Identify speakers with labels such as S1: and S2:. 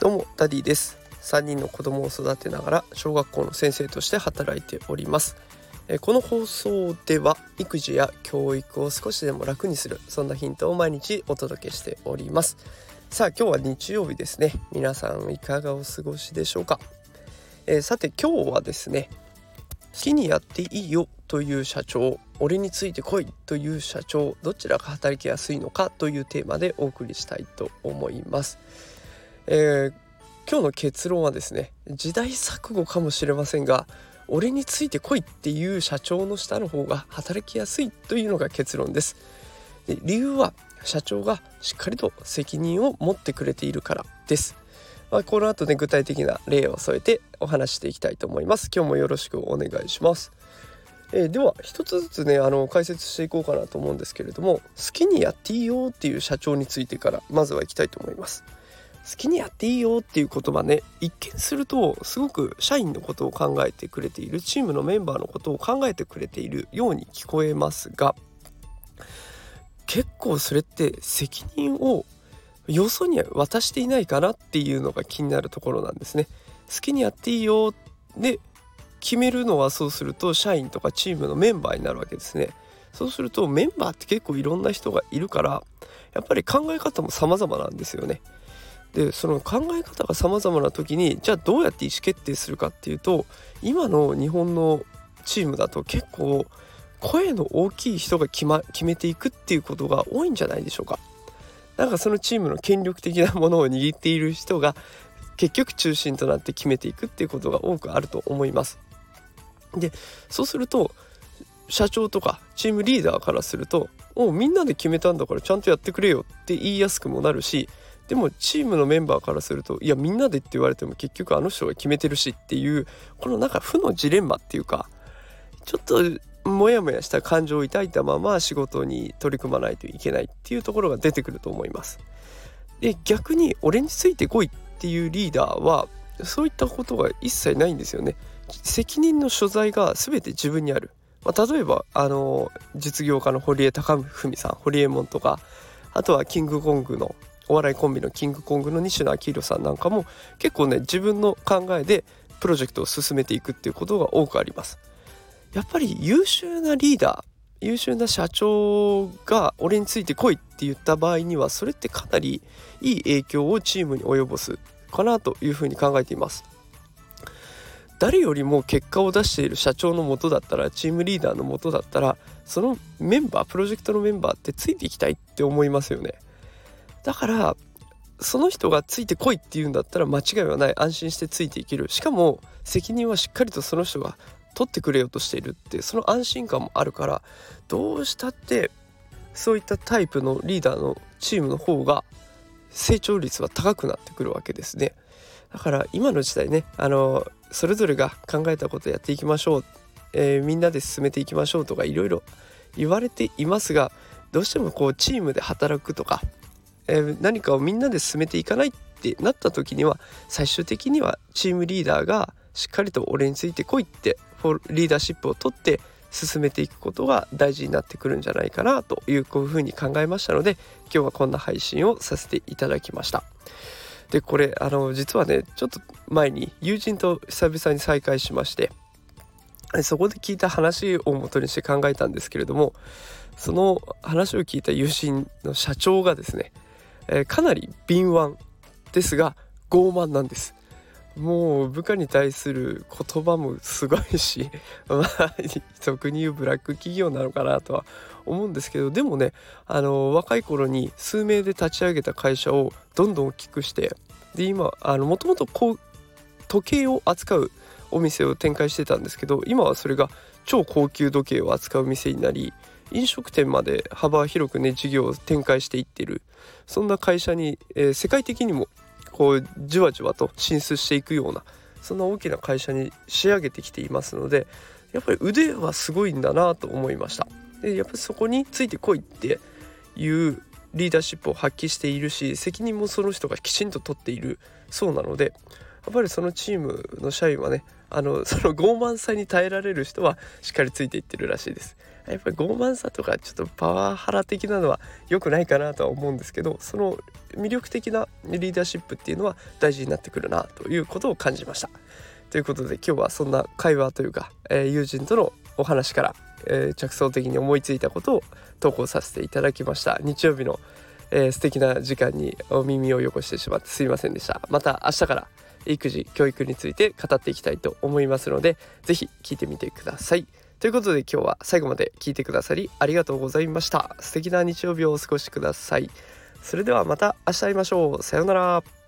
S1: どうもダディです。3人の子供を育てながら小学校の先生として働いております。この放送では育児や教育を少しでも楽にするそんなヒントを毎日お届けしております。さあ今日は日曜日ですね。皆さんいかがお過ごしでしょうか、えー、さて今日はですね好きにやっていいよという社長俺についてこいという社長どちらが働きやすいのかというテーマでお送りしたいと思います、えー、今日の結論はですね時代錯誤かもしれませんが俺についてこいっていう社長の下の方が働きやすいというのが結論です。で理由は社長がしっかりと責任を持ってくれているからです。まあ、この後ね具体的な例を添えてお話していきたいと思います。今日もよろしくお願いします。えー、では一つずつねあの解説していこうかなと思うんですけれども好きにやっていいよっていう社長についてからまずはいきたいと思います好きにやっていいよっていう言葉ね一見するとすごく社員のことを考えてくれているチームのメンバーのことを考えてくれているように聞こえますが結構それって責任をよそに渡していないかなっていうのが気になるところなんですね。好きにやっていいよで決めるのはそうすると社員とかチームのメンバーになるわけですね。そうするとメンバーって結構いろんな人がいるからやっぱり考え方も様々なんですよね。でその考え方が様々な時にじゃあどうやって意思決定するかっていうと今の日本のチームだと結構声の大きい人が決,、ま、決めていくっていうことが多いんじゃないでしょうか。なんかそのチームの権力的なものを握っている人が結局中心となって決めていくっていうことが多くあると思います。でそうすると社長とかチームリーダーからすると「おみんなで決めたんだからちゃんとやってくれよ」って言いやすくもなるしでもチームのメンバーからするといやみんなでって言われても結局あの人が決めてるしっていうこのなんか負のジレンマっていうかちょっとモヤモヤした感情を抱いたまま仕事に取り組まないといけないっていうところが出てくると思います。で逆に俺についてこいっていうリーダーはそういったことが一切ないんですよね。責任の所在が全て自分にある。まあ、例えばあの実業家の堀江貴文さん堀江門とかあとはキングコングのお笑いコンビのキングコングの西野昭弘さんなんかも結構ね自分の考えでプロジェクトを進めていくっていうことが多くあります。やっぱり優秀なリーダー優秀な社長が俺についてこいって言った場合にはそれってかなりいい影響をチームに及ぼすかなというふうに考えています誰よりも結果を出している社長のもとだったらチームリーダーのもとだったらそのメンバープロジェクトのメンバーってついていきたいって思いますよね。だからその人がついてこいって言うんだったら間違いはない。安心してついていける。しかも責任はしっかりとその人が取ってくれようとしているってその安心感もあるからどうしたってそういったタイプのリーダーのチームの方が成長率は高くなってくるわけですね。だから今の時代ねあのそれぞれが考えたことやっていきましょう、えー、みんなで進めていきましょうとかいろいろ言われていますがどうしてもこうチームで働くとか、えー、何かをみんなで進めていかないってなった時には最終的にはチームリーダーがしっかりと俺についてこいってリーダーシップを取って進めていくことが大事になってくるんじゃないかなというこういうふうに考えましたので今日はこんな配信をさせていただきました。でこれあの実はねちょっと前に友人と久々に再会しましてそこで聞いた話をもとにして考えたんですけれどもその話を聞いた友人の社長がですね、えー、かなり敏腕ですが傲慢なんです。もう部下に対する言葉もすごいし まあ俗に言うブラック企業なのかなとは思うんですけどでもねあの若い頃に数名で立ち上げた会社をどんどん大きくしてで今もともと時計を扱うお店を展開してたんですけど今はそれが超高級時計を扱う店になり飲食店まで幅広くね事業を展開していってる。そんな会社に、えー、世界的にもこうじわじわと進出していくようなそんな大きな会社に仕上げてきていますのでやっぱり腕はすごいんだなと思いました。でやっぱりそこについてこいっていうリーダーシップを発揮しているし責任もその人がきちんと取っているそうなのでやっぱりそのチームの社員はねあのその傲慢さに耐えられる人はしっかりついていってるらしいです。やっぱり傲慢さとかちょっとパワハラ的なのは良くないかなとは思うんですけどその魅力的なリーダーシップっていうのは大事になってくるなということを感じました。ということで今日はそんな会話というか、えー、友人とのお話から、えー、着想的に思いついたことを投稿させていただきました。日曜日の、えー、素敵な時間にお耳を汚してしまってすいませんでした。また明日から育児教育について語っていきたいと思いますので是非聞いてみてください。ということで今日は最後まで聞いてくださりありがとうございました。素敵な日曜日をお過ごしください。それではまた明日会いましょう。さようなら。